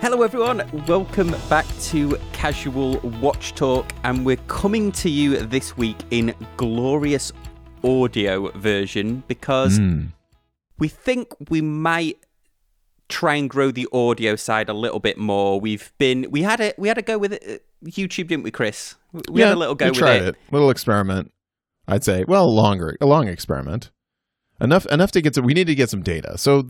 Hello, everyone. Welcome back to Casual Watch Talk, and we're coming to you this week in glorious audio version because Mm. we think we might try and grow the audio side a little bit more. We've been we had a we had a go with it, uh, YouTube, didn't we, Chris? We had a little go we with tried it. it. Little experiment. I'd say. Well, a longer, a long experiment. Enough, enough to get to. We need to get some data. So,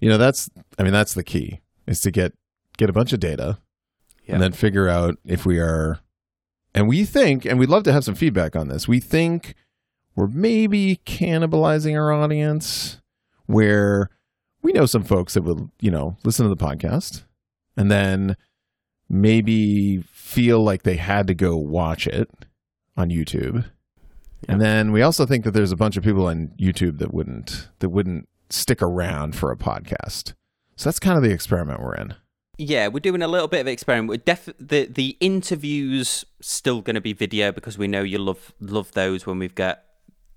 you know, that's. I mean, that's the key is to get get a bunch of data, Yeah. and then figure out if we are. And we think, and we'd love to have some feedback on this. We think we're maybe cannibalizing our audience, where we know some folks that will, you know, listen to the podcast, and then maybe feel like they had to go watch it on YouTube. And then we also think that there's a bunch of people on YouTube that wouldn't that wouldn't stick around for a podcast. So that's kind of the experiment we're in. Yeah, we're doing a little bit of experiment. We're def- the the interviews still going to be video because we know you love love those when we've got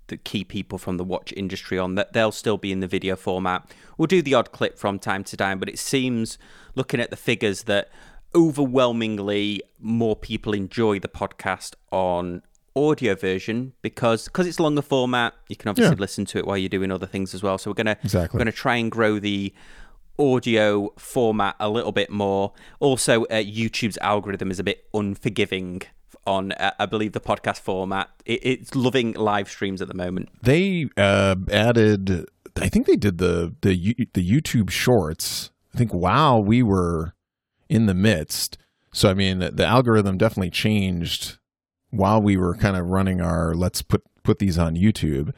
the key people from the watch industry on that they'll still be in the video format. We'll do the odd clip from time to time, but it seems looking at the figures that overwhelmingly more people enjoy the podcast on audio version because because it's longer format you can obviously Yeah. listen to it while you're doing other things as well so we're gonna Exactly. we're gonna try and grow the audio format a little bit more. Also, uh, YouTube's algorithm is a bit unforgiving on, uh, I believe, the podcast format. It, it's loving live streams at the moment. They uh, added I think they did the the the YouTube shorts. I think while we were in the midst. So I mean, the algorithm definitely changed while we were kind of running our let's put put these on YouTube.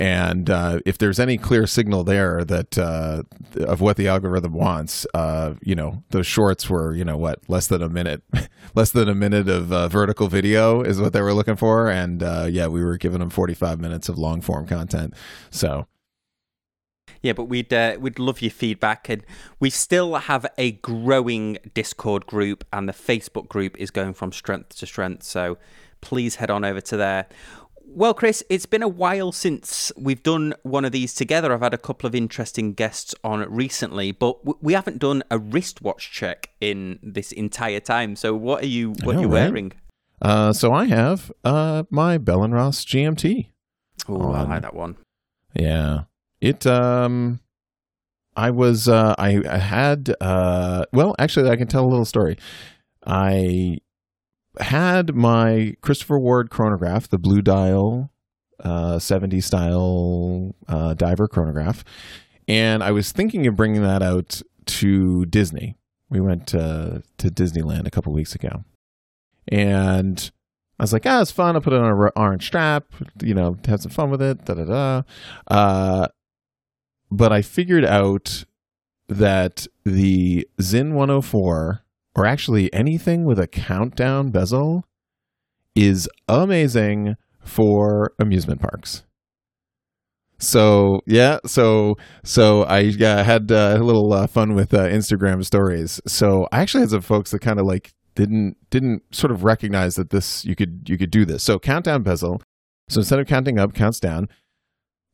And uh, if there's any clear signal there that uh, of what the algorithm wants, uh, you know, those shorts were, you know, what less than a minute, less than a minute of uh, vertical video is what they were looking for, and uh, yeah, we were giving them 45 minutes of long form content. So Yeah, but we'd uh, we'd love your feedback, and we still have a growing Discord group, and the Facebook group is going from strength to strength. So please head on over to there. Well, Chris, it's been a while since we've done one of these together. I've had a couple of interesting guests on recently, but we haven't done a wristwatch check in this entire time. So, what are you what know, are you right? wearing? uh, so I have uh, my Bell and Ross GMT. Oh, I like that one. Yeah. It um I was uh I, I had uh well actually I can tell a little story. I had my Christopher Ward chronograph, the blue dial uh 70 style uh diver chronograph, and I was thinking of bringing that out to Disney. We went uh, to Disneyland a couple weeks ago. And I was like, ah, it's fun. I'll put it on an orange strap, you know, have some fun with it, da da da. Uh, but I figured out that the Sinn 104, or actually anything with a countdown bezel, is amazing for amusement parks. So yeah, so so I had uh, a little uh, fun with uh, Instagram stories. So I actually had some folks that kind of like didn't didn't sort of recognize that this you could you could do this. So countdown bezel. So instead of counting up, counts down.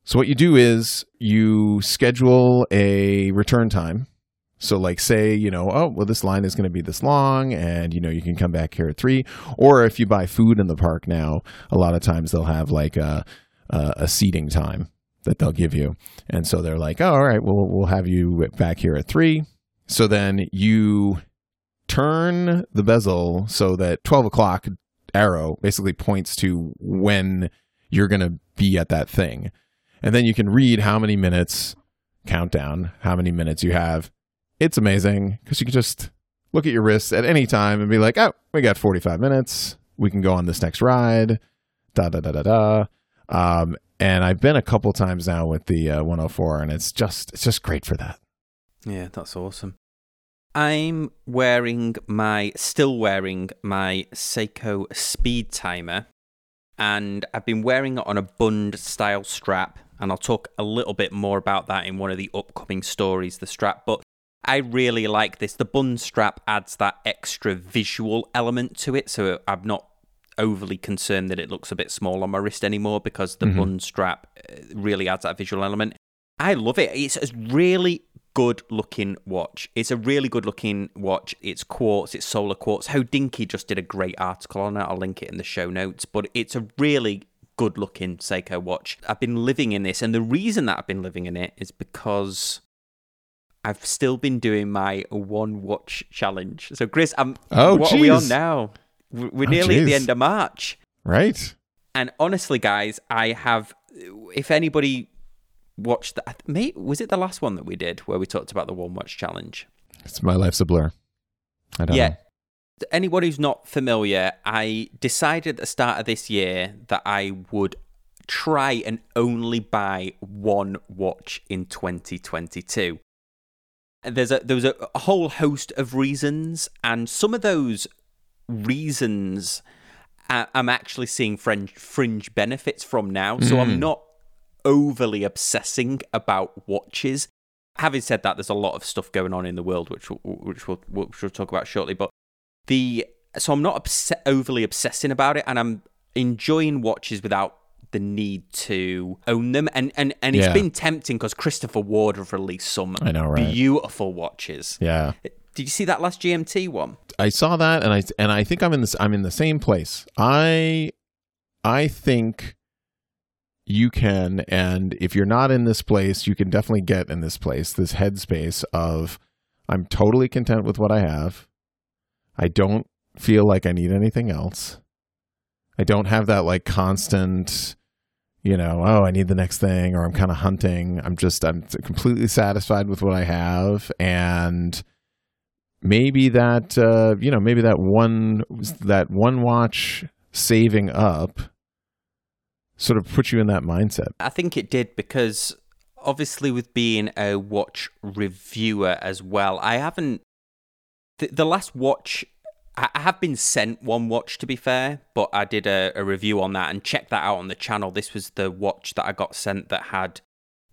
So what you do is you schedule a return time. So like say, you know, oh, well this line is going to be this long and you know you can come back here at 3 or if you buy food in the park now, a lot of times they'll have like a a, a seating time that they'll give you. And so they're like, oh, all right, well, we'll have you back here at 3. So then you turn the bezel so that 12 o'clock arrow basically points to when you're going to be at that thing. And then you can read how many minutes, countdown, how many minutes you have. It's amazing because you can just look at your wrist at any time and be like, oh, we got 45 minutes. We can go on this next ride. Da da da da da. Um, and I've been a couple times now with the uh, 104, and it's just it's just great for that. Yeah, that's awesome. I'm wearing my, still wearing my Seiko speed timer, and I've been wearing it on a bund style strap, and I'll talk a little bit more about that in one of the upcoming stories, the strap. But I really like this. The bund strap adds that extra visual element to it, so I'm not overly concerned that it looks a bit small on my wrist anymore because the Mhm. bund strap uh, really adds that visual element. I love it. It's a really good looking watch. It's a really good looking watch. It's quartz, it's solar quartz. Hodinkee just did a great article on it. I'll link it in the show notes. But it's a really good looking Seiko watch. I've been living in this, and the reason that I've been living in it is because I've still been doing my one watch challenge. So, Chris, I'm. Oh, what are we on now? We're Oh, nearly at the end of March. Right. And honestly, guys, I have. If anybody watched that, mate, was it the last one that we did where we talked about the one watch challenge? It's my life's a blur. I don't yeah. know. Anyone who's not familiar, I decided at the start of this year that I would try and only buy one watch in 2022. There's a there was a, a whole host of reasons, and some of those reasons I, I'm actually seeing fringe, fringe benefits from now. So I'm Mm. not overly obsessing about watches. Having said that, there's a lot of stuff going on in the world, which we'll, which we'll, which we'll talk about shortly. But the so I'm not obs- overly obsessing about it, and I'm enjoying watches without the need to own them. And and and it's Yeah. been tempting because Christopher Ward have released some know, right? beautiful watches. Yeah. Did you see that last GMT one? I saw that and I and I think I'm in this I'm in the same place. I I think you can and if you're not in this place, you can definitely get in this place, this headspace of I'm totally content with what I have. I don't feel like I need anything else. I don't have that like constant you know, oh, I need the next thing or I'm kind of hunting. I'm just I'm completely satisfied with what I have and maybe that uh, you know maybe that one that one watch saving up sort of put you in that mindset I think it did because obviously with being a watch reviewer as well, I haven't the, the last watch I have been sent one watch to be fair, but I did a, a review on that and checked that out on the channel. This was the watch that I got sent that had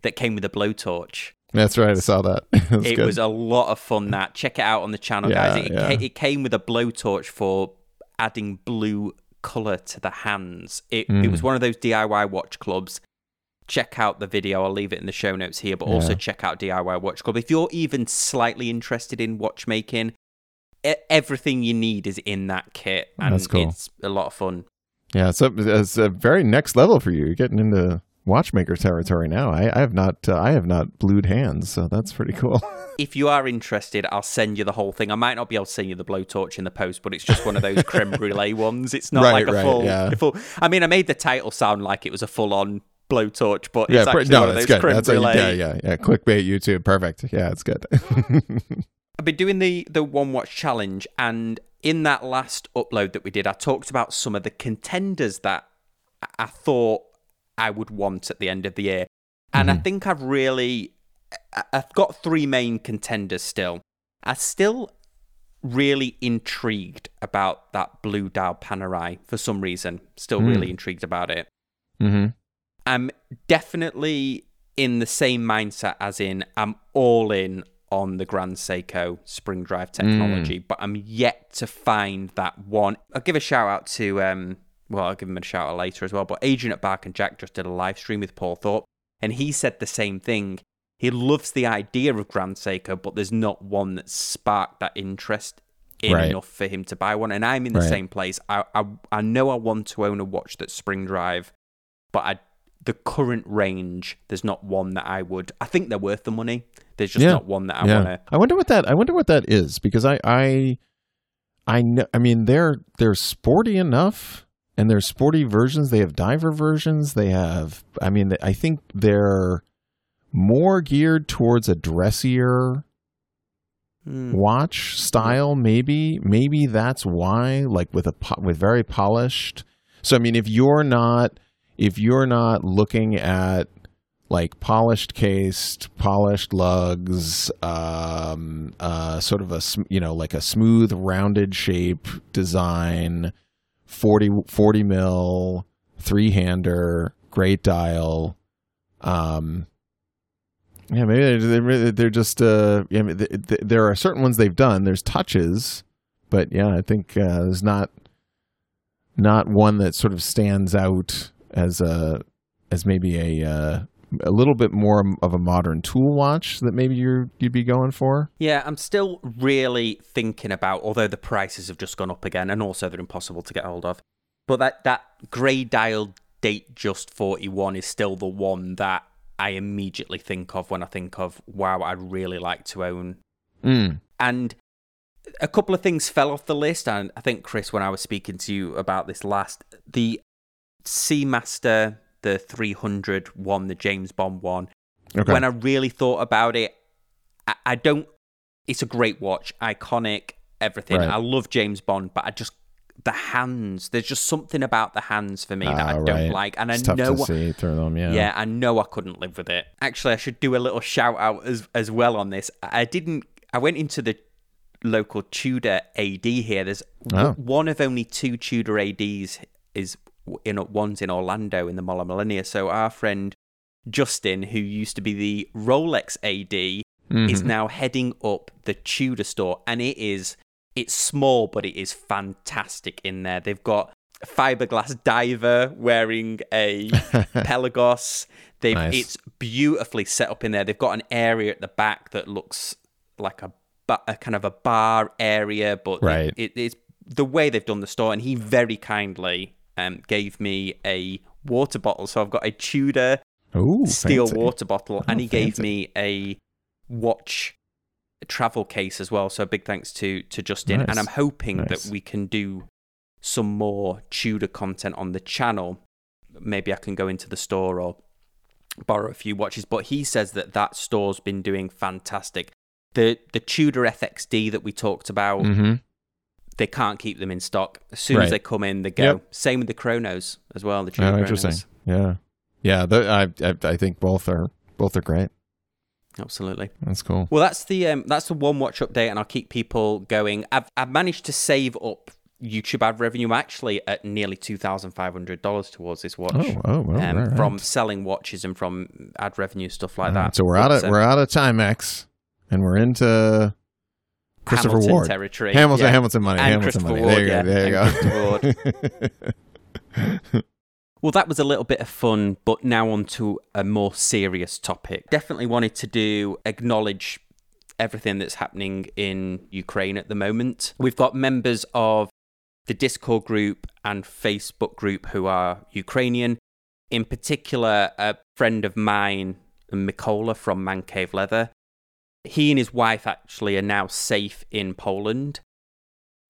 that came with a blowtorch. that's right i saw that That's it good. was a lot of fun. That check it out on the channel, guys. It, yeah. ca- it came with a blowtorch for adding blue color to the hands. It Mm. it was one of those DIY watch clubs. Check out the video. I'll leave it in the show notes here, but also check out DIY Watch Club. If you're even slightly interested in watchmaking, everything you need is in that kit, and That's cool. it's a lot of fun. yeah so it's a very next level for you you're getting into watchmaker territory now i, I have not uh, i have not blued hands so that's pretty cool If you are interested, I'll send you the whole thing. I might not be able to send you the blowtorch in the post, but it's just one of those creme brulee ones. It's not Right, like a right, full, yeah. a full. I mean, I made the title sound like it was a full-on blowtorch, but yeah it's actually no one of those good creme that's a, brulee. yeah yeah yeah clickbait youtube perfect yeah it's good I've been doing the the one watch challenge, and in that last upload that we did, I talked about some of the contenders that I- I thought I would want at the end of the year, and I think I've really, I- I've got three main contenders still. I'm still really intrigued about that blue dial Panerai for some reason. Still Hmm. really intrigued about it. hmm I'm definitely in the same mindset as in I'm all in on the Grand Seiko spring drive technology, but I'm yet to find that one. I'll give a shout out to um well, I'll give him a shout out later as well. But Adrian at Bark and Jack just did a live stream with Paul Thorpe, and he said the same thing. He loves the idea of Grand Seiko, but there's not one that sparked that interest in Right. enough for him to buy one. And I'm in the Right. same place. I, I I know I want to own a watch that's spring drive, but I the current range, there's not one that I would. I think they're worth the money. There's just Yeah. not one that I yeah. want to. I wonder what that I wonder what that is because I I I know I mean they're they're sporty enough and they're sporty versions. They have diver versions. They have I mean I think they're more geared towards a dressier Hmm. watch style maybe maybe that's why like with a with very polished so i mean if you're not if you're not looking at like polished cased polished lugs um uh sort of a you know like a smooth rounded shape design 40 40 mil three hander great dial um yeah, maybe they're they're, just uh, there are certain ones they've done. There's touches, but yeah, I think uh, there's not not one that sort of stands out as a as maybe a uh, a little bit more of a modern tool watch that maybe you you'd be going for? Yeah, I'm still really thinking about, although the prices have just gone up again, and also they're impossible to get hold of. But that that grey dial Datejust 41 is still the one that I immediately think of when I think of wow, I'd really like to own. Mm. And a couple of things fell off the list, and I think Chris, when I was speaking to you about this last, the Seamaster, the 300 one, the James Bond one. Okay. When I really thought about it, I, I don't. It's a great watch, iconic, everything. Right. I love James Bond, but I just the hands. There's just something about the hands for me that I Ah, don't like, and it's I know see through them. Yeah. yeah, I know I couldn't live with it. Actually, I should do a little shout out as as well on this. I didn't. I went into the local Tudor AD here. There's Oh. one of only two Tudor ADs is in one's in Orlando in the Mall at Millenia. So our friend Justin, who used to be the Rolex AD, is Mhm. now heading up the Tudor store, and it is it's small, but it is fantastic in there. They've got a fiberglass diver wearing a Pelagos. They've Nice. it's beautifully set up in there. They've got an area at the back that looks like a, ba- a kind of a bar area, but it- Right. it, it's the way they've done the store. And he very kindly um, gave me a water bottle, so I've got a Tudor Ooh, steel fancy. water bottle, and Oh, he gave me a watch travel case as well. So big thanks to to Justin, Nice. and I'm hoping Nice. that we can do some more Tudor content on the channel. Maybe I can go into the store or borrow a few watches. But he says that that store's been doing fantastic. The the Tudor FXD that we talked about, Mhm. They can't keep them in stock. As soon as they come in, they go. Yep. Same with the Chronos as well. The Tudor Oh, interesting. Chronos. Yeah. Yeah. The, I, I I think both are both are great. Absolutely. That's cool. Well, that's the um, that's the one watch update, and I'll keep people going. I've I've managed to save up YouTube ad revenue actually at nearly two thousand five hundred dollars towards this watch. Oh, oh, well, um, right. from selling watches and from ad revenue stuff like that. right, So we're out of But, um, we're out of Timex, and we're into Christopher Hamilton Ward. territory. Hamilton, yeah. Hamilton money. And Hamilton money. Ward, there you yeah, go. There you go. Well, that was a little bit of fun, but now on to a more serious topic. Definitely wanted to do acknowledge everything that's happening in Ukraine at the moment. We've got members of the Discord group and Facebook group who are Ukrainian. In particular, a friend of mine, Mikola from Man Cave Leather. He and his wife actually are now safe in Poland.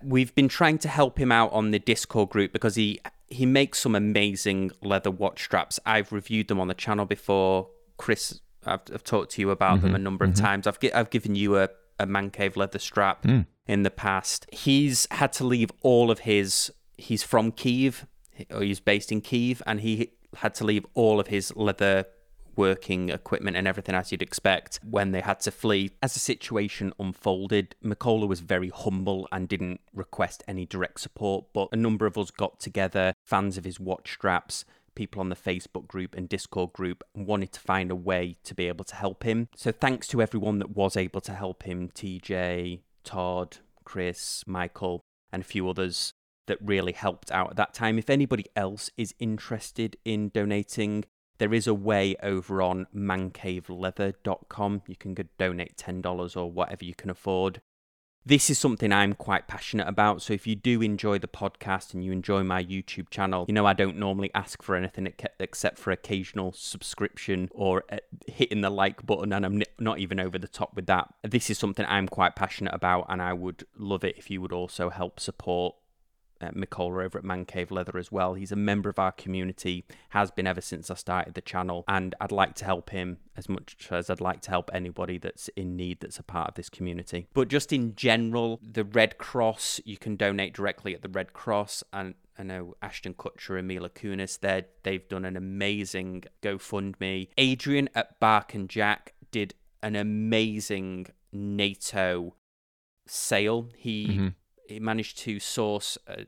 We've been trying to help him out on the Discord group because he he makes some amazing leather watch straps. I've reviewed them on the channel before. Chris, I've, I've talked to you about them a number of times. I've I've given you a, a man cave leather strap Mm. in the past. He's had to leave all of his. He's from Kiev, or he's based in Kiev, and he had to leave all of his leather working equipment and everything as you'd expect when they had to flee. As the situation unfolded, Mikola was very humble and didn't request any direct support, but a number of us got together, fans of his watch straps, people on the Facebook group and Discord group, and wanted to find a way to be able to help him. So thanks to everyone that was able to help him TJ, Todd, Chris, Michael, and a few others that really helped out at that time. If anybody else is interested in donating, there is a way over on mancaveleather.com. You can donate $10 or whatever you can afford. This is something I'm quite passionate about. So if you do enjoy the podcast and you enjoy my YouTube channel, you know I don't normally ask for anything except for occasional subscription or uh, hitting the like button, and I'm not even over the top with that. This is something I'm quite passionate about, and I would love it if you would also help support uh, over at Man Cave Leather as well. He's a member of our community, has been ever since I started the channel, and I'd like to help him as much as I'd like to help anybody that's in need that's a part of this community. But just in general, the Red Cross, you can donate directly at the Red Cross, and I know Ashton Kutcher and Mila Kunis, they they've done an amazing GoFundMe. Adrian at Bark and Jack did an amazing NATO sale. He Mhm. He managed to source a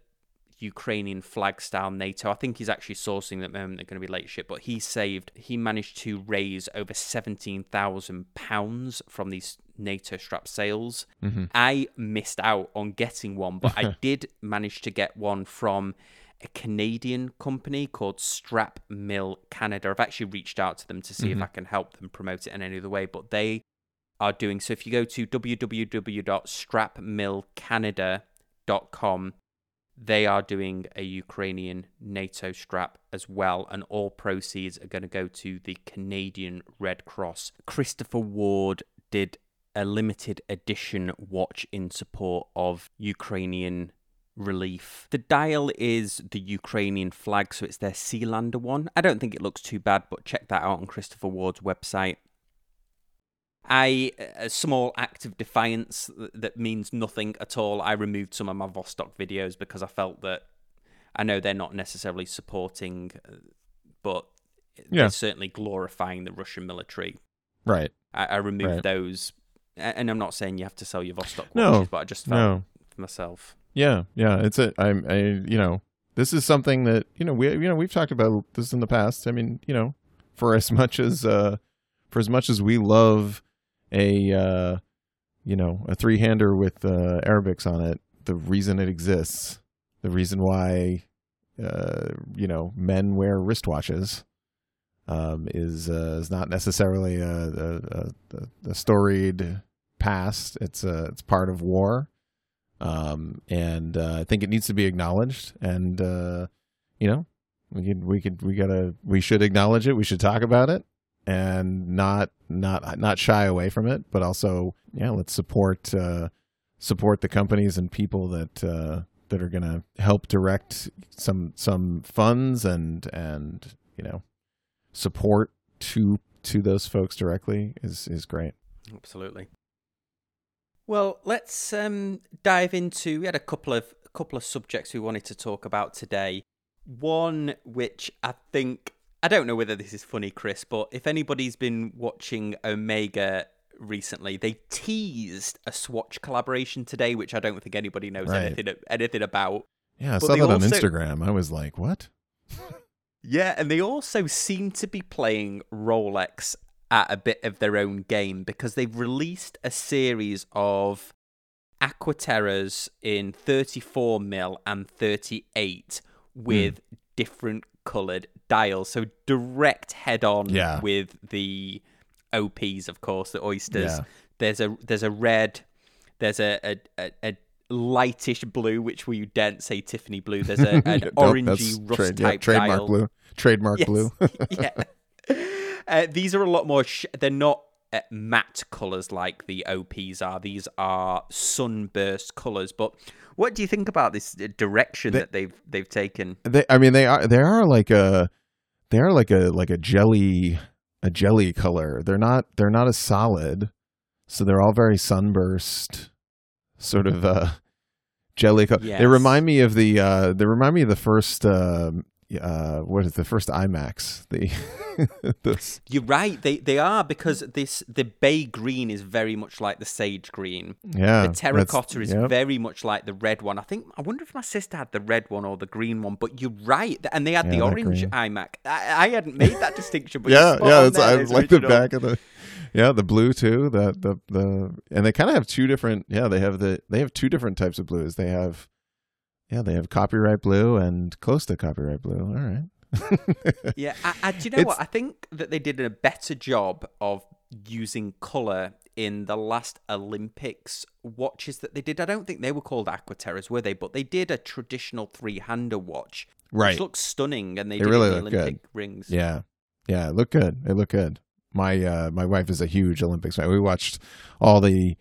Ukrainian flag style NATO. I think he's actually sourcing at the moment. They're going to be late ship, but he saved. He managed to raise over seventeen thousand pounds from these NATO strap sales. Mhm. I missed out on getting one, but I did manage to get one from a Canadian company called Strap Mill Canada. I've actually reached out to them to see Mhm. if I can help them promote it in any other way, but they are doing so. If you go to they are doing a Ukrainian NATO strap as well, and all proceeds are going to go to the Canadian Red Cross. Christopher Ward did a limited edition watch in support of Ukrainian relief. The dial is the Ukrainian flag, so it's their Sealander one. I don't think it looks too bad, but check that out on Christopher Ward's website. I a small act of defiance that means nothing at all. I removed some of my Vostok videos because I felt that I know they're not necessarily supporting, uh, but Yeah. they're certainly glorifying the Russian military. Right. I, I removed Right. those, and I'm not saying you have to sell your Vostok watches, No, but I just felt No. for myself. Yeah, yeah. It's a. I'm. I. You know. This is something that you know we. You know we've talked about this in the past. I mean, you know, for as much as uh, for as much as we love a uh, you know, a three hander with uh, Arabics on it, the reason it exists, the reason why uh, you know men wear wristwatches. Um, is uh, is not necessarily a, a, a, a storied past. It's a, it's part of war um, and uh, I think it needs to be acknowledged. And uh, you know, we could we could we gotta we should acknowledge it. We should talk about it, and not not not shy away from it. But also, yeah, let's support uh, support the companies and people that uh, that are gonna help direct some some funds and and you know support to to those folks directly is is great. Absolutely. Well, let's um, dive into. We had a couple of a couple of subjects we wanted to talk about today. One which I think I don't know whether this is funny, Chris, but if anybody's been watching Omega recently, they teased a Swatch collaboration today, which I don't think anybody knows Right. anything anything about. Yeah, I But saw that on Instagram. I was like, what? Yeah, and they also seem to be playing Rolex at a bit of their own game because they've released a series of Aquaterras in 34 mil and 38 with hmm. different colored dials. So direct head on Yeah. with the OPs, of course, the oysters. Yeah. There's a there's a red, there's a a, a, a lightish blue, which we don't say Tiffany blue. There's a, an Nope, orangey rust trade- yeah, type trademark dial. blue. Trademark Yes. blue. yeah. Uh, these are a lot more. Sh- they're not matte colors like the OPs are. These are sunburst colors. But what do you think about this uh, direction They- that they've they've taken? they, I mean, they are they are like a they are like a like a jelly a jelly color. They're not they're not as solid, so they're all very sunburst, sort of uh, jelly. Co- Yes. They remind me of the uh, they remind me of the first um, uh, what is the first iMacs the You're right. They they are because this the bay green is very much like the sage green. yeah the terracotta is yep. very much like the red one. I think I wonder if my sister had the red one or the green one. But you're right, and they had Yeah, the orange green. iMac. I, I hadn't made that distinction, but yeah, yeah. It's, I like the back of the yeah the blue too. The the the and they kind of have two different. Yeah, they have the they have two different types of blues. They have yeah they have copyright blue and close to copyright blue. All right. Yeah, I, I, do you know It's- what? I think that they did a better job of using color in the last Olympics watches that they did. I don't think they were called Aquaterras, were they? But they did a traditional three-hander watch, right. which looks stunning, and they really the look good. Rings. Yeah, yeah. It looked good. It looked good. My uh, my wife is a huge Olympics fan. We watched all the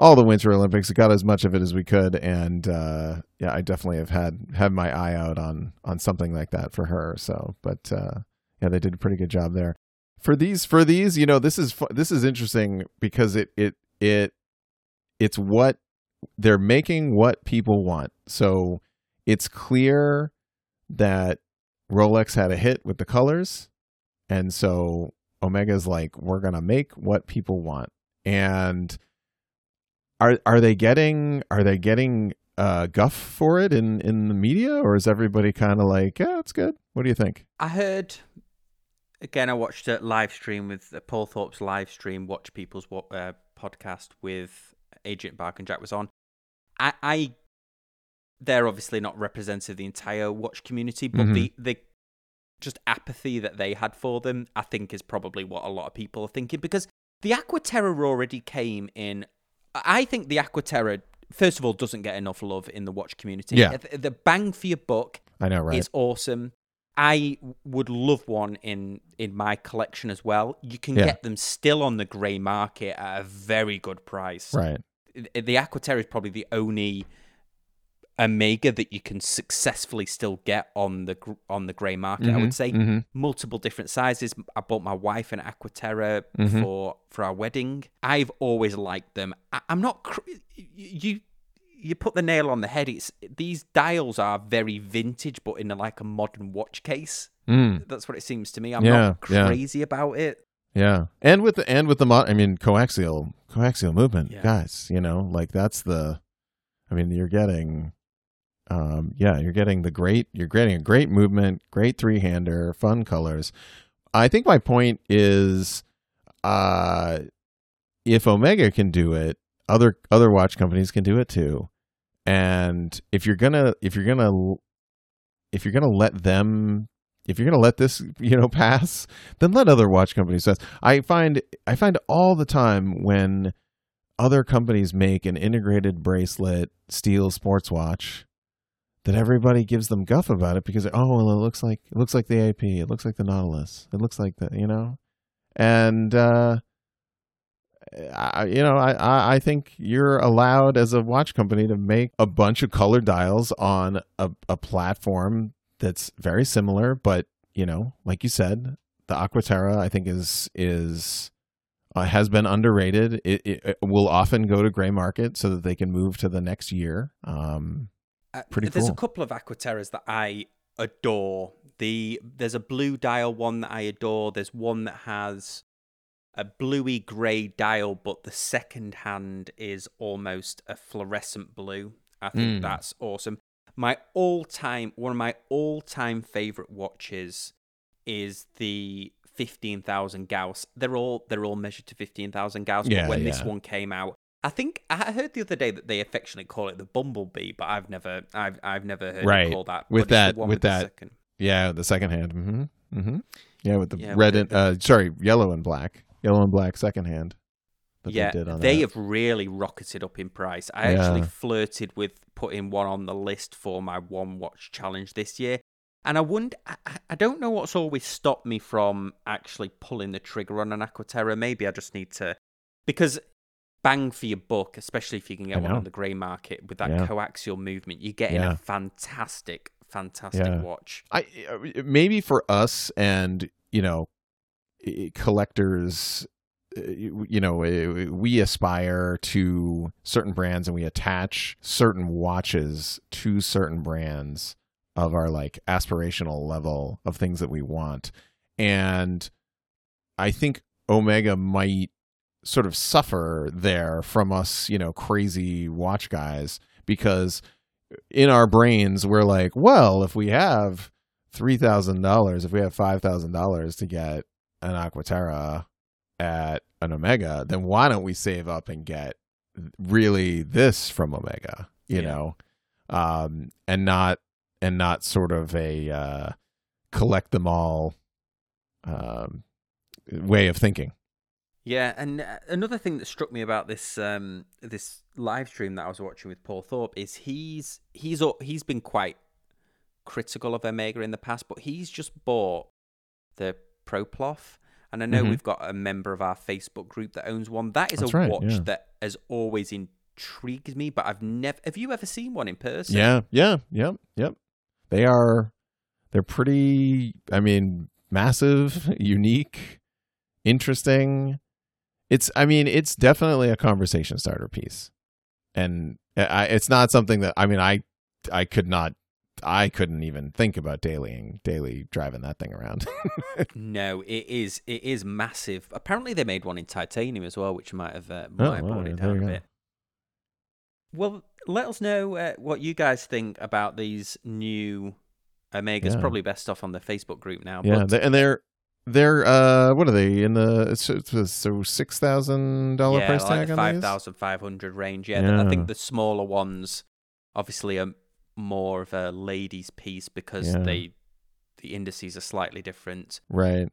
all the Winter Olympics. Got as much of it as we could, and uh, yeah, I definitely have had had my eye out on on something like that for her. So, but uh, yeah, they did a pretty good job there. For these, for these, you know, this is this is interesting because it it it it's what they're making what people want. So it's clear that Rolex had a hit with the colors, and so Omega's like, we're gonna make what people want. And are are they getting are they getting uh, guff for it in in the media, or is everybody kind of like, yeah, it's good? What do you think? I heard again. I watched a live stream with uh, Paul Thorpe's live stream. Watch People's uh, podcast with Agent Bark and Jack was on. I, I they're obviously not representative of the entire watch community, but Mhm. the the just apathy that they had for them, I think, is probably what a lot of people are thinking because the Aquaterra already came in. I think the Aquaterra, first of all, doesn't get enough love in the watch community. Yeah. The, the bang for your buck I know, right? is awesome. I would love one in in my collection as well. You can Yeah. get them still on the grey market at a very good price. right. The the Aquaterra is probably the only Omega that you can successfully still get on the on the grey market. I would say Mhm. multiple different sizes. I bought my wife an Aquaterra Mhm. for for our wedding. I've always liked them. I, I'm not cr- you. You put the nail on the head. It's these dials are very vintage, but in a, like a modern watch case. Mm. That's what it seems to me. I'm Yeah, not yeah. crazy about it. Yeah, and with the and with the mod, I mean coaxial coaxial movement, Yeah. guys. You know, like that's the. I mean, you're getting, um, yeah, you're getting the great. You're getting a great movement, great three hander, fun colors. I think my point is, uh, if Omega can do it, other other watch companies can do it too. And if you're gonna if you're gonna if you're gonna let them if you're gonna let this you know pass then let other watch companies pass i find i find all the time when other companies make an integrated bracelet steel sports watch that everybody gives them guff about it because oh well it looks like it looks like the ap it looks like the nautilus it looks like the you know and uh I, you know, I, I think you're allowed as a watch company to make a bunch of color dials on a, a platform that's very similar, but you know, like you said, the Aquaterra I think is is uh, has been underrated. It, it, it will often go to gray market so that they can move to the next year. Um, Uh, Pretty There's cool. a couple of Aquaterras that I adore. The there's a blue dial one that I adore. There's one that has a bluey grey dial, but the second hand is almost a fluorescent blue. I think Mm. that's awesome. My all time one of my all time favourite watches is the fifteen thousand Gauss. They're all they're all measured to fifteen thousand Gauss. Yeah, but when this one came out, I think I heard the other day that they affectionately call it the Bumblebee, but I've never I've I've never heard Right. it called that. With but it's the that- one with that second. yeah, the second hand. hmm Mm-hmm. Yeah, with the Yeah, red with and the- uh, sorry, yellow and black, yellow and black second hand. yeah, they they have really rocketed up in price. I Yeah. actually flirted with putting one on the list for my one watch challenge this year. And I wouldn't. I- I don't know what's always stopped me from actually pulling the trigger on an Aquaterra. Maybe I just need to, because bang for your buck, especially if you can get one on the grey market with that Yeah. coaxial movement, you're getting Yeah. a fantastic, fantastic Yeah. watch. I uh, maybe for us and you know collectors uh, you know uh, we aspire to certain brands and we attach certain watches to certain brands of our like aspirational level of things that we want and i think omega might sort of suffer there from us you know crazy watch guys because in our brains we're like well if we have three thousand dollars, if we have five thousand dollars to get an Aquaterra at an Omega, then why don't we save up and get really this from Omega? You Yeah. know, um, and not and not sort of a uh, collect them all um, way of thinking. Yeah, and uh, another thing that struck me about this um, this live stream that I was watching with Paul Thorpe is he's he's he's been quite critical of Omega in the past, but he's just bought the PloProf, and I know Mhm. we've got a member of our Facebook group that owns one. That is That's a right, watch yeah. that has always intrigued me, but I've never. Have you ever seen one in person? Yeah, yeah, yep, yep. They are they're pretty I mean, massive, unique, interesting. It's I mean, it's definitely a conversation starter piece. And I, it's not something that I mean, I I could not I couldn't even think about dailying daily driving that thing around. No, it is it is massive. Apparently, they made one in titanium as well, which might have uh, Oh, might have brought it down a bit. Well, let us know uh, what you guys think about these new Omegas. Yeah. Probably best off on the Facebook group now. yeah, but and they're they're uh what are they in the so six thousand dollar yeah, price like tag the five thousand five hundred range. Yeah, I think the smaller ones obviously are more of a ladies' piece because Yeah. they the indices are slightly different. Right.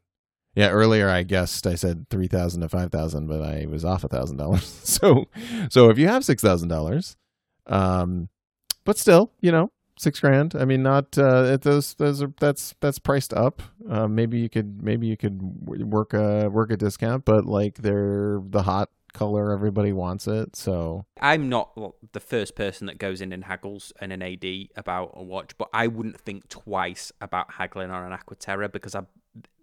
Yeah, earlier I guessed I said three thousand to five thousand, but I was off a thousand dollars. So, so if you have six thousand dollars, um, but still, you know, six grand. I mean, not uh, those those are that's that's priced up. Uh, maybe you could maybe you could work a work a discount, but like they're the hot color, everybody wants it. So I'm not well, the first person that goes in and haggles in an AD about a watch, but I wouldn't think twice about haggling on an Aquaterra because I,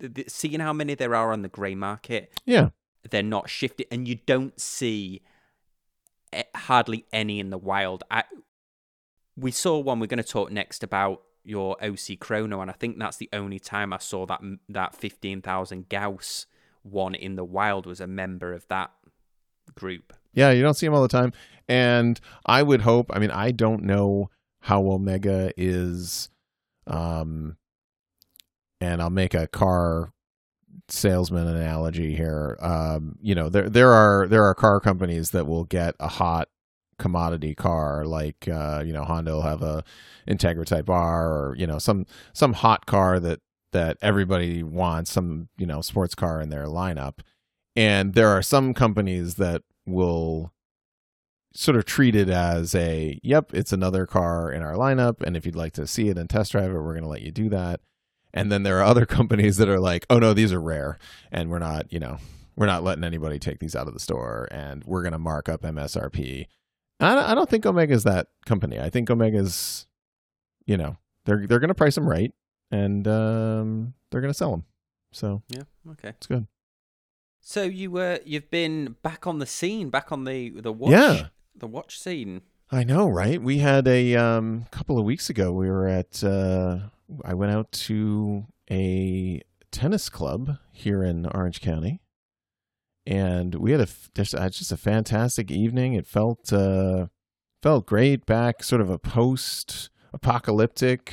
th- th- seeing how many there are on the grey market, yeah, they're not shifted, and you don't see eh, hardly any in the wild. I, we saw one. We're going to talk next about your OC Chrono, and I think that's the only time I saw that that fifteen thousand Gauss one in the wild was a member of that group. Yeah, you don't see them all the time. And I would hope, I mean, I don't know how Omega is um and I'll make a car salesman analogy here. Um, you know, there there are there are car companies that will get a hot commodity car like uh, you know, Honda will have a Integra Type R or, you know, some some hot car that that everybody wants, some, you know, sports car in their lineup. And there are some companies that will sort of treat it as a yep it's another car in our lineup and if you'd like to see it and test drive it we're going to let you do that and then there are other companies that are like oh no these are rare and we're not you know we're not letting anybody take these out of the store and we're going to mark up msrp I don't, I don't think omega's that company i think omega's you know they're they're going to price them right and um, they're going to sell them so Yeah. Okay. it's good So you were you've been back on the scene, back on the the watch Yeah. the watch scene. I know, right? We had a um, couple of weeks ago. We were at. Uh, I went out to a tennis club here in Orange County, and we had a just, uh, just a fantastic evening. It felt uh, felt great. Back, sort of a post apocalyptic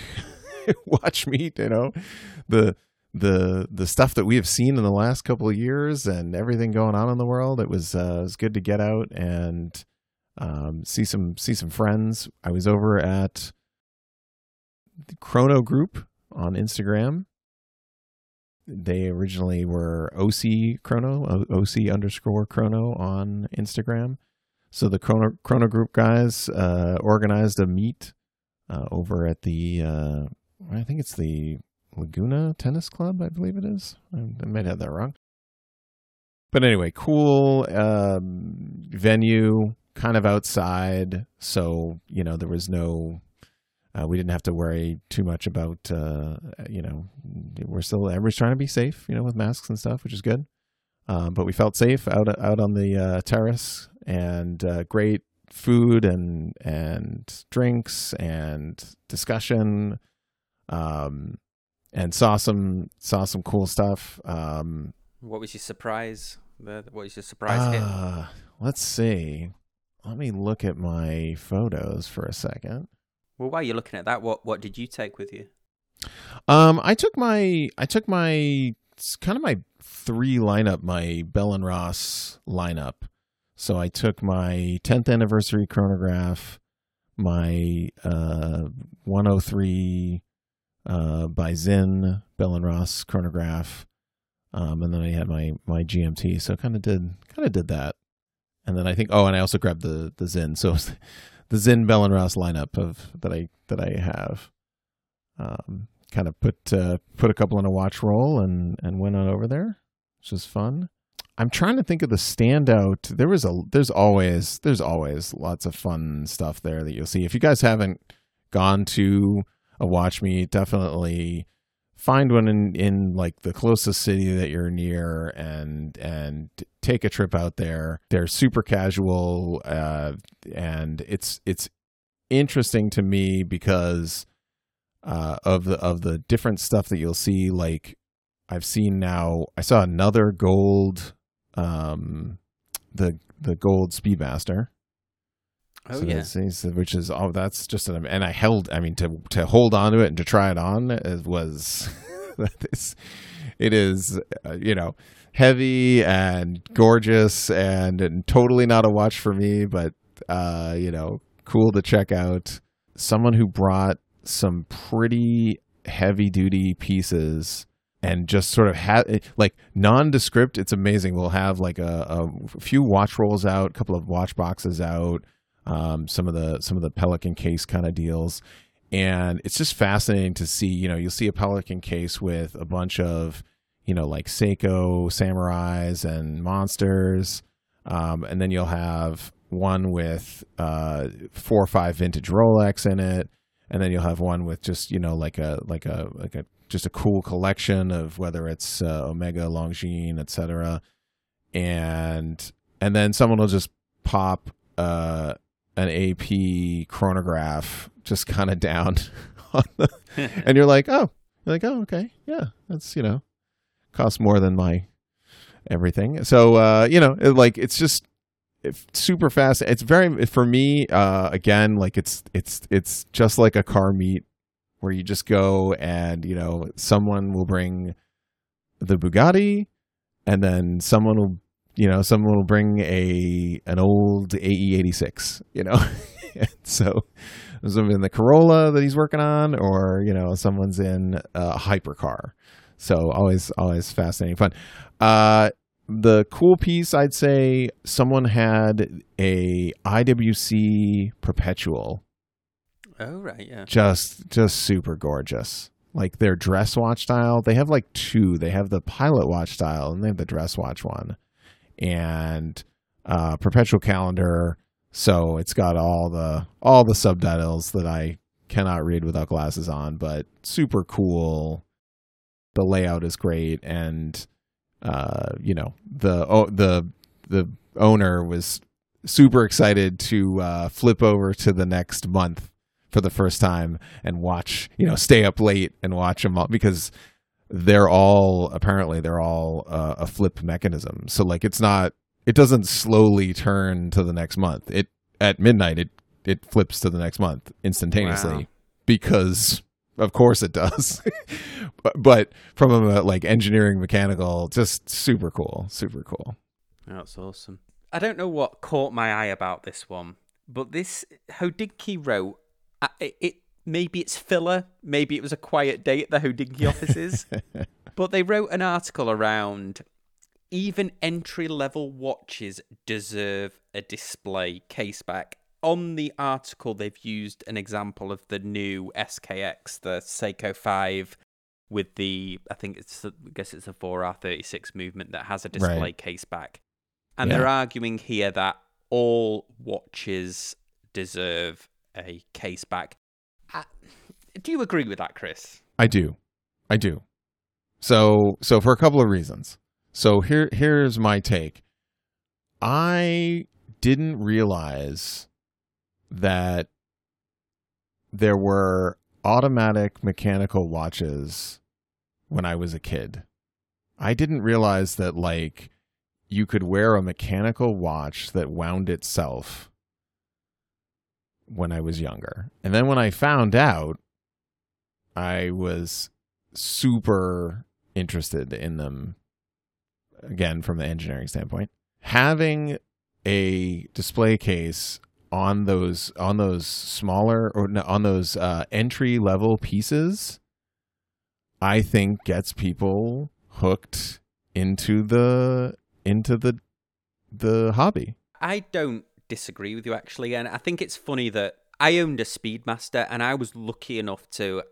watch meet. You know, the the the stuff that we have seen in the last couple of years and everything going on in the world. It was uh, it was good to get out and um, see some see some friends. I was over at the Chrono Group on Instagram. They originally were OC Chrono, OC underscore Chrono on Instagram. So the Chrono Chrono Group guys uh, organized a meet uh, over at the uh, I think it's the Laguna Tennis Club, I believe it is. I, I might have that wrong. But anyway, cool um, venue, kind of outside. So, you know, there was no, uh, we didn't have to worry too much about, uh, you know, we're still, everybody's trying to be safe, you know, with masks and stuff, which is good. Um, but we felt safe out out on the uh, terrace and uh, great food and and drinks and discussion um and saw some saw some cool stuff um What was your surprise? What was your surprise hit? uh, let's see let me look at my photos for a second Well, while you're looking at that, what what did you take with you? um i took my i took my kind of my three lineup my bell and ross lineup. So i took my 10th anniversary chronograph my uh 103 uh by Sinn bell and ross chronograph um and then i had my my gmt so kind of did kind of did that. And then i think oh and i also grabbed the the Sinn so the Sinn bell and ross lineup of that i that i have. Um kind of put uh, put a couple in a watch roll and and went on over there which was fun. I'm trying to think of the standout. There was a there's always there's always lots of fun stuff there that you'll see. If you guys haven't gone to a watch meet definitely find one in in like the closest city that you're near and and take a trip out there they're super casual uh and it's it's interesting to me because uh, of the of the different stuff that you'll see. Like I've seen now, I saw another gold, um, the the gold Speedmaster. Oh So yeah, it's- which is oh that's just an and I held I mean to to hold on to it and to try it on it was this it is uh, you know heavy and gorgeous and, and totally not a watch for me but uh you know cool to check out someone who brought some pretty heavy duty pieces and just sort of had like nondescript. It's amazing. We'll have like a, a few watch rolls out, a couple of watch boxes out, um, some of the some of the Pelican case kind of deals, and it's just fascinating to see. You know, you'll see a Pelican case with a bunch of you know like Seiko samurais and monsters, um, and then you'll have one with uh, four or five vintage Rolex in it, and then you'll have one with just you know like a like a like a just a cool collection of whether it's uh, Omega, Longines, etc. And and then someone will just pop uh, an AP chronograph just kind of down on the, and you're like, oh, you're like, oh, okay, yeah, that's you know, costs more than my everything. So uh, you know, it, like it's just it's super fast. It's very for me. Uh, again, like it's it's it's just like a car meet where you just go and you know someone will bring the Bugatti, and then someone will you know someone will bring a an old AE eighty six. You know, so someone in the Corolla that he's working on, or you know someone's in a hypercar. So always always fascinating fun. Uh, the cool piece I'd say someone had a IWC perpetual Oh right, yeah. just just super gorgeous. Like their dress watch style, they have like two. They have the pilot watch style and they have the dress watch one. And uh perpetual calendar, so it's got all the all the subtitles that I cannot read without glasses on, but super cool. The layout is great and uh you know, the oh, the the owner was super excited to uh flip over to the next month for the first time and watch, you know, stay up late and watch them all because they're all apparently they're all uh, a flip mechanism. So like it's not it doesn't slowly turn to the next month. It at midnight it it flips to the next month instantaneously Wow. because of course it does. but, but from a like engineering mechanical just super cool, super cool. That's awesome. I don't know what caught my eye about this one, but this Hodinkee wrote uh, it, it. Maybe it's filler. Maybe it was a quiet day at the Hodinkee offices. but they wrote an article around even entry level watches deserve a display case back. On the article, they've used an example of the new SKX, the Seiko 5, with the, I think it's, I guess it's a 4R36 movement that has a display Right. case back. And Yeah. they're arguing here that all watches deserve a case Uh, do you agree with that, Chris? I do. I do. So so for a couple of reasons. So here here's my take. I didn't realize that there were automatic mechanical watches when I was a kid. I didn't realize that like you could wear a mechanical watch that wound itself when I was younger. And then when I found out I was super interested in them again from the engineering standpoint. Having a display case on those on those smaller or no, on those uh, entry level pieces, I think gets people hooked into the into the the hobby. I don't disagree with you actually, and I think it's funny that I owned a Speedmaster and I was lucky enough to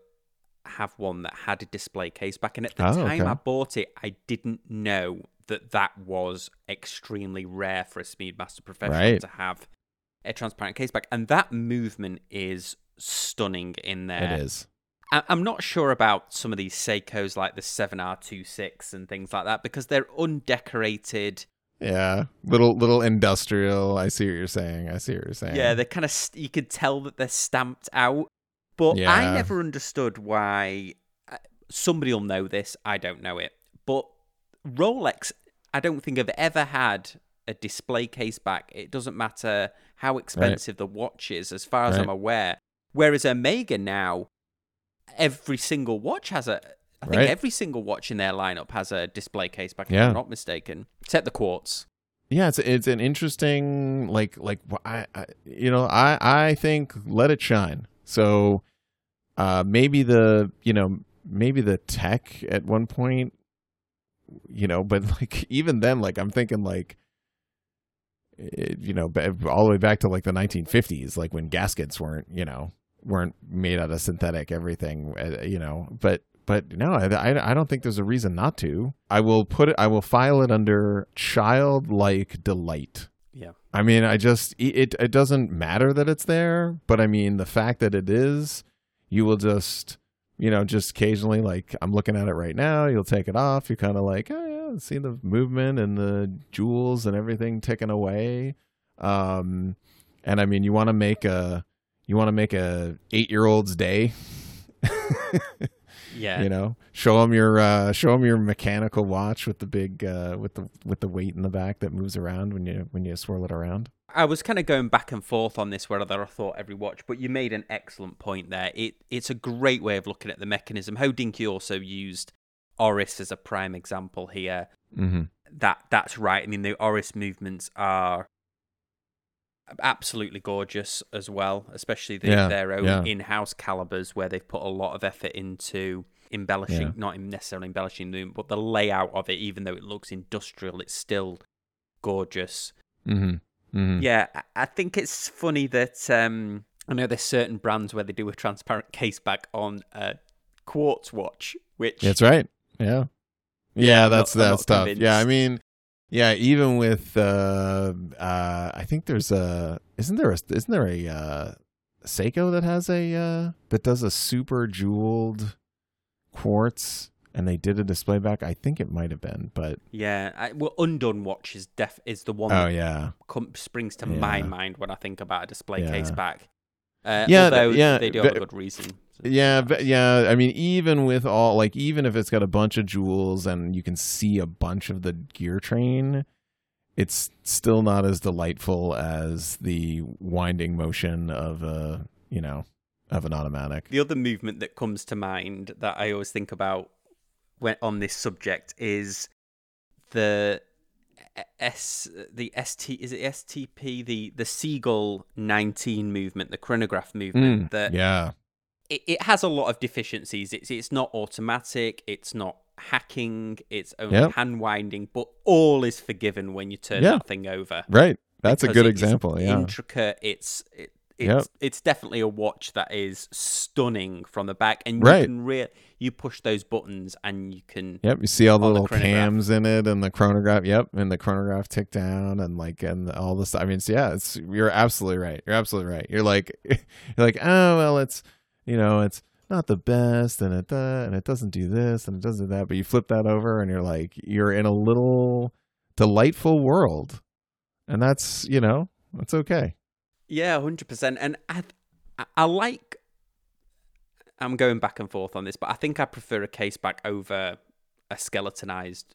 have one that had a display case back. And at the Oh, time okay. I bought it, I didn't know that that was extremely rare for a Speedmaster professional Right. to have a transparent case back, and that movement is stunning in there. It is. I- I'm not sure about some of these Seikos like the 7R26 and things like that because they're undecorated. Yeah, little little industrial. I see what you're saying. I see what you're saying. Yeah, they're kind of st- you could tell that they're stamped out. But Yeah. I never understood why. uh, Somebody will know this. I don't know it. But Rolex, I don't think I've ever had a display case back. It doesn't matter how expensive the watch is, as far as Right. I'm aware. Whereas Omega now, every single watch has a. I think Right. every single watch in their lineup has a display case back. If Yeah. I'm not mistaken. Except the quartz. yeah it's it's an interesting like like I, I you know i i think let it shine So uh, maybe the you know maybe the tech at one point, you know, but like even then, like I'm thinking like it, you know all the way back to like the 1950s, like when gaskets weren't you know weren't made out of synthetic everything, uh, you know, but but no, I, I don't think there's a reason not to. I will put it, I will file it under childlike delight. Yeah. I mean, I just, it, it doesn't matter that it's there, but I mean, the fact that it is, you will just, you know, just occasionally, like, I'm looking at it right now, you'll take it off. You're kind of like, oh, yeah, see the movement and the jewels and everything ticking away. Um, and I mean, you want to make a, you want to make a eight year old's day. Yeah. You know, show them your uh, show them your mechanical watch with the big uh, with the with the weight in the back that moves around when you when you swirl it around. I was kind of going back and forth on this whether I thought every watch, but you made an excellent point there. It it's a great way of looking at the mechanism. Hodinkee also used Oris as a prime example here. Mm-hmm. That that's right. I mean, the Oris movements are absolutely gorgeous as well, especially the, Yeah, their own yeah. in-house calibers where they've put a lot of effort into embellishing, Yeah. not necessarily embellishing them, but the layout of it. Even though it looks industrial, it's still gorgeous. Mm-hmm. Mm-hmm. Yeah, I- think it's funny that um, I know there's certain brands where they do a transparent case back on a quartz watch, which That's right. Yeah. Yeah, that's not- that's tough. Yeah, I mean, yeah, even with uh uh I think there's a isn't there a isn't there a uh Seiko that has a uh that does a super jeweled quartz and they did a display back. I think it might have been, but yeah, I, well, undone watch is def is the one oh that yeah. com- springs to my mind when I think about a display case back. Uh, Yeah, yeah, they do have a good reason. Yeah, but yeah, I mean even with all like even if it's got a bunch of jewels and you can see a bunch of the gear train, it's still not as delightful as the winding motion of a, you know, of an automatic. The other movement that comes to mind that I always think about when on this subject is the S the ST is it STP the the Seagull 19 movement the chronograph movement Mm, that yeah. it, it has a lot of deficiencies. It's it's not automatic. It's not hacking. It's only Yep. hand winding. But all is forgiven when you turn Yeah. that thing over. Right. That's a good example, yeah. Intricate. It's it, it's Yep. it's definitely a watch that is stunning from the back, and you Right. can real you push those buttons and you can. Yep, you see all the on the little cams in it and the chronograph. Yep, and the chronograph tick down and like and all this. I mean, yeah, it's you're absolutely right. You're absolutely right. You're like you're like oh well, it's you know it's not the best and it does and it doesn't do this and it doesn't do that. But you flip that over and you're like you're in a little delightful world, and that's you know that's okay. Yeah, hundred percent. And I, I, like. I'm going back and forth on this, but I think I prefer a case back over a skeletonized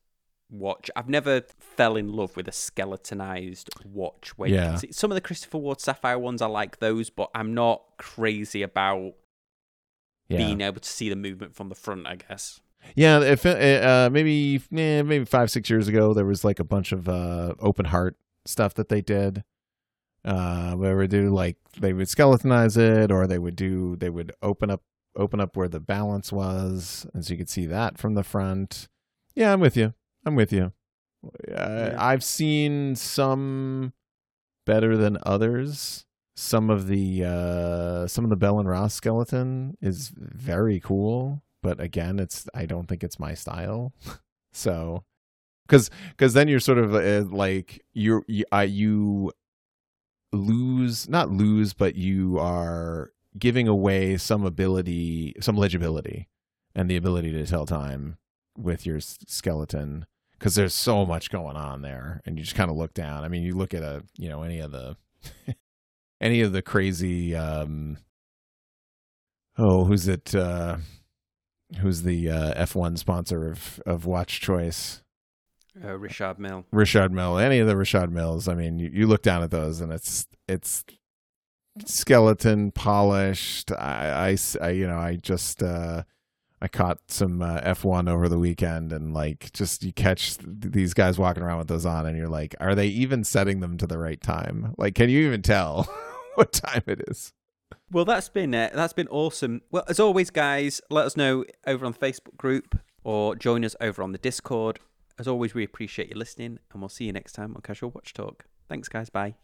watch. I've never fell in love with a skeletonized watch. Where you Yeah. can see some of the Christopher Ward Sapphire ones, I like those, but I'm not crazy about Yeah. being able to see the movement from the front. I guess. Yeah, if uh, maybe eh, maybe five six years ago, there was like a bunch of uh, open heart stuff that they did, uh, where they would do like they would skeletonize it, or they would do they would open up open up where the balance was, and so you could see that from the front. Yeah, I'm with you. I'm with you. Uh, I've seen some better than others. Some of the uh, some of the Bell and Ross skeleton is very cool, but again, it's I don't think it's my style. so, because because then you're sort of uh, like you're you, uh, you lose not lose, but you are giving away some ability, some legibility, and the ability to tell time with your skeleton because there's so much going on there, and you just kind of look down. I mean, you look at a you know any of the any of the crazy um oh who's it uh who's the uh F1 sponsor of of Watch Choice Uh, Richard Mille. Richard Mille any of the Richard Milles I mean you, you look down at those and it's it's skeleton polished I I you know I just uh I caught some uh, F1 over the weekend and like just you catch th- these guys walking around with those on and you're like are they even setting them to the right time like can you even tell what time it is Well, that's been uh, that's been awesome. Well, as always, guys, let us know over on the Facebook group or join us over on the Discord. As always, we appreciate you listening, and we'll see you next time on Casual Watch Talk. Thanks, guys. Bye.